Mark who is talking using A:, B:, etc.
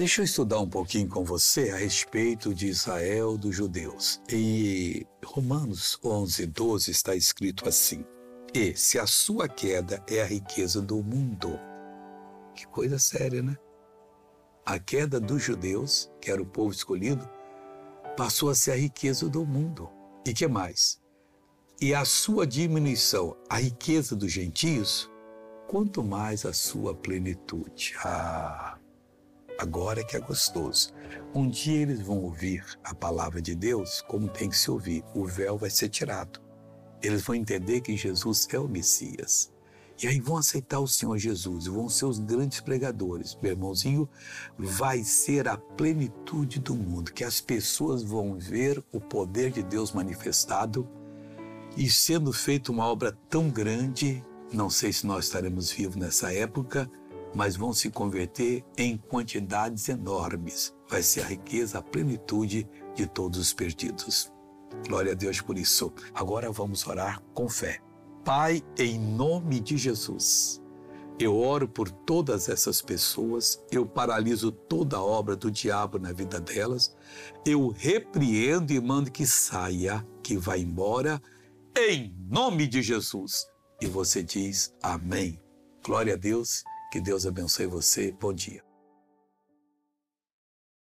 A: Deixa eu estudar um pouquinho com você a respeito de Israel dos judeus. Em Romanos 11, 12 está escrito assim: E se a sua queda é a riqueza do mundo. Que coisa séria, né? A queda dos judeus, que era o povo escolhido, passou a ser a riqueza do mundo. E que mais? E a sua diminuição, a riqueza dos gentios, quanto mais a sua plenitude. Ah, agora é que é gostoso. Um dia eles vão ouvir a palavra de Deus como tem que se ouvir. O véu vai ser tirado. Eles vão entender que Jesus é o Messias. E aí vão aceitar o Senhor Jesus, vão ser os grandes pregadores. Meu irmãozinho, vai ser a plenitude do mundo, que as pessoas vão ver o poder de Deus manifestado e sendo feita uma obra tão grande, não sei se nós estaremos vivos nessa época, mas vão se converter em quantidades enormes. Vai ser a riqueza, a plenitude de todos os perdidos. Glória a Deus por isso. Agora vamos orar com fé. Pai, em nome de Jesus, eu oro por todas essas pessoas, eu paraliso toda a obra do diabo na vida delas, eu repreendo e mando que saia, que vá embora, em nome de Jesus. E você diz amém. Glória a Deus, que Deus abençoe você. Bom dia.